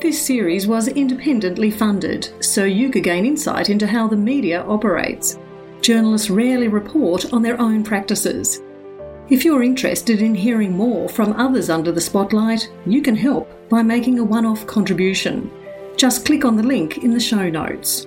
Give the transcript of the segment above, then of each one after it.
This series was independently funded, so you could gain insight into how the media operates. Journalists rarely report on their own practices. If you're interested in hearing more from others under the spotlight, you can help by making a one off contribution. Just click on the link in the show notes.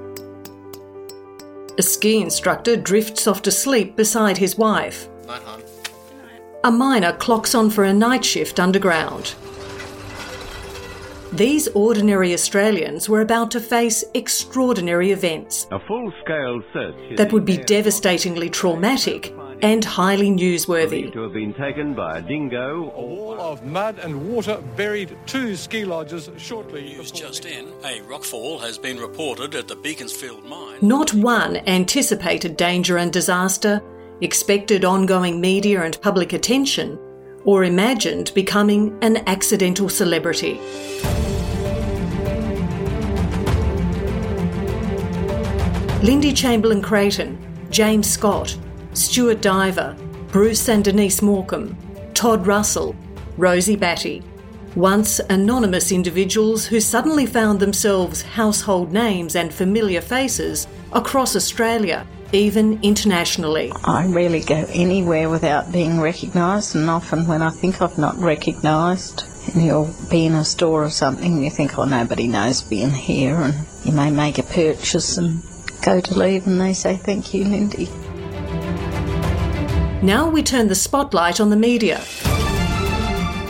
A ski instructor drifts off to sleep beside his wife. Night, hon. A miner clocks on for a night shift underground. These ordinary Australians were about to face extraordinary events A full-scale search that would be devastatingly traumatic and highly newsworthy. to have been taken by a dingo A wall of mud and water buried two ski lodges shortly News before just in. A rockfall has been reported at the Beaconsfield mine. Not one anticipated danger and disaster, expected ongoing media and public attention, or imagined becoming an accidental celebrity. Lindy Chamberlain Creighton, James Scott, Stuart Diver, Bruce and Denise Morcombe, Todd Russell, Rosie Batty. Once anonymous individuals who suddenly found themselves household names and familiar faces across Australia, even internationally. I rarely go anywhere without being recognised, and often when I think I've not recognised, you'll be in a store or something, and you think, oh, nobody knows me in here, and you may make a purchase and go to leave, and they say, thank you, Lindy. Now we turn the spotlight on the media,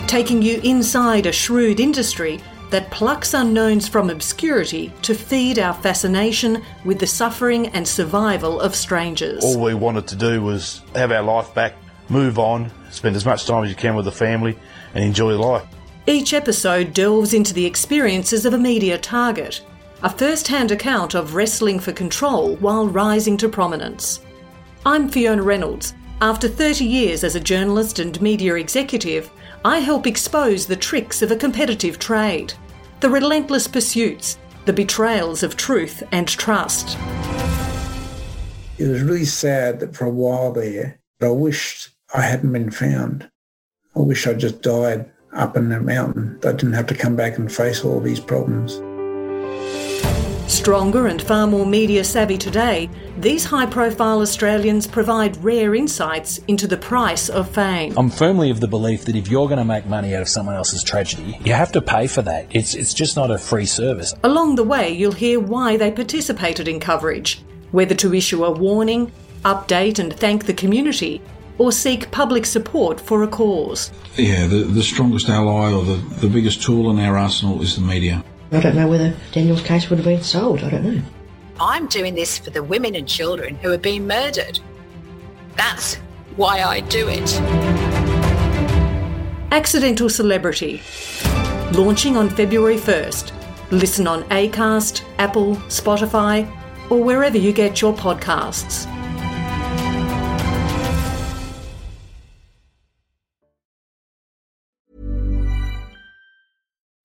taking you inside a shrewd industry that plucks unknowns from obscurity to feed our fascination with the suffering and survival of strangers. All we wanted to do was have our life back, move on, spend as much time as you can with the family, and enjoy life. Each episode delves into the experiences of a media target, a first hand account of wrestling for control while rising to prominence. I'm Fiona Reynolds. After 30 years as a journalist and media executive, I help expose the tricks of a competitive trade, the relentless pursuits, the betrayals of truth and trust. It was really sad that for a while there, I wished I hadn't been found. I wish I just died up in the mountain. I didn't have to come back and face all these problems. Stronger and far more media savvy today, these high profile Australians provide rare insights into the price of fame. I'm firmly of the belief that if you're going to make money out of someone else's tragedy, you have to pay for that. It's it's just not a free service. Along the way, you'll hear why they participated in coverage, whether to issue a warning, update and thank the community, or seek public support for a cause. Yeah, the, the strongest ally or the, the biggest tool in our arsenal is the media. I don't know whether Daniel's case would have been solved. I don't know. I'm doing this for the women and children who have been murdered. That's why I do it. Accidental Celebrity. Launching on February 1st. Listen on Acast, Apple, Spotify, or wherever you get your podcasts.